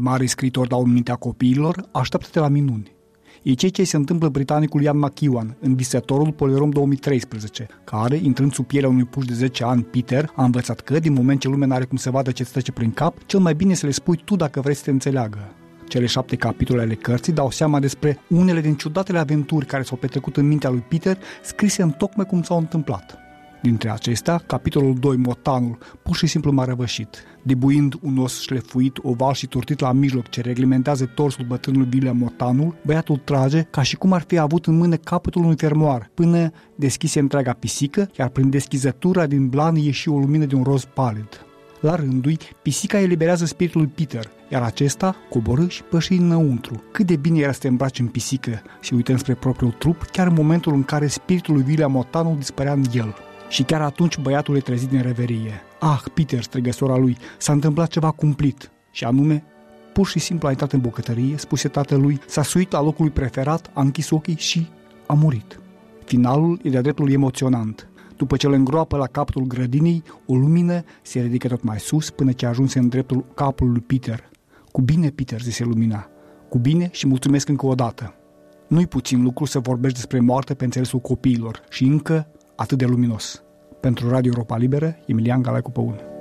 mari scritori dau mintea copiilor, așteaptă-te la minuni. E ceea ce se întâmplă britanicul Ian McEwan în Visătorul Polirom 2013, care, intrând sub pielea unui puș de 10 ani, Peter, a învățat că, din moment ce lumea n-are cum să vadă ce trece prin cap, cel mai bine să le spui tu dacă vrei să te înțeleagă. Cele șapte capitole ale cărții dau seama despre unele din ciudatele aventuri care s-au petrecut în mintea lui Peter, scrise în tocmai cum s-au întâmplat. Dintre acestea, capitolul 2, Motanul, pur și simplu m-a răvășit. Debuind un os șlefuit, oval și turtit la mijloc ce reglementează torsul bătrânului William Motanul, băiatul trage ca și cum ar fi avut în mână capătul unui fermoar, până deschise întreaga pisică, iar prin deschizătura din blan ieși o lumină de un roz palid. La rândul pisica eliberează spiritul lui Peter, iar acesta coborâ și păși înăuntru. Cât de bine era să te îmbraci în pisică și uităm spre propriul trup, chiar în momentul în care spiritul lui William Motanul dispărea în el. Și chiar atunci băiatul e trezit din reverie. Ah, Peter, strigă sora lui, s-a întâmplat ceva cumplit. Și anume, pur și simplu a intrat în bucătărie, spuse tatălui, s-a suit la locul lui preferat, a închis ochii și a murit. Finalul e de-a dreptul emoționant. După ce îl îngroapă la capătul grădinii, o lumină se ridică tot mai sus până ce ajunse în dreptul capului lui Peter. Cu bine, Peter, zise lumina. Cu bine și mulțumesc încă o dată. Nu-i puțin lucru să vorbești despre moarte pe înțelesul copiilor și încă atât de luminos. Pentru Radio Europa Liberă, Emilian Galaicu Păun.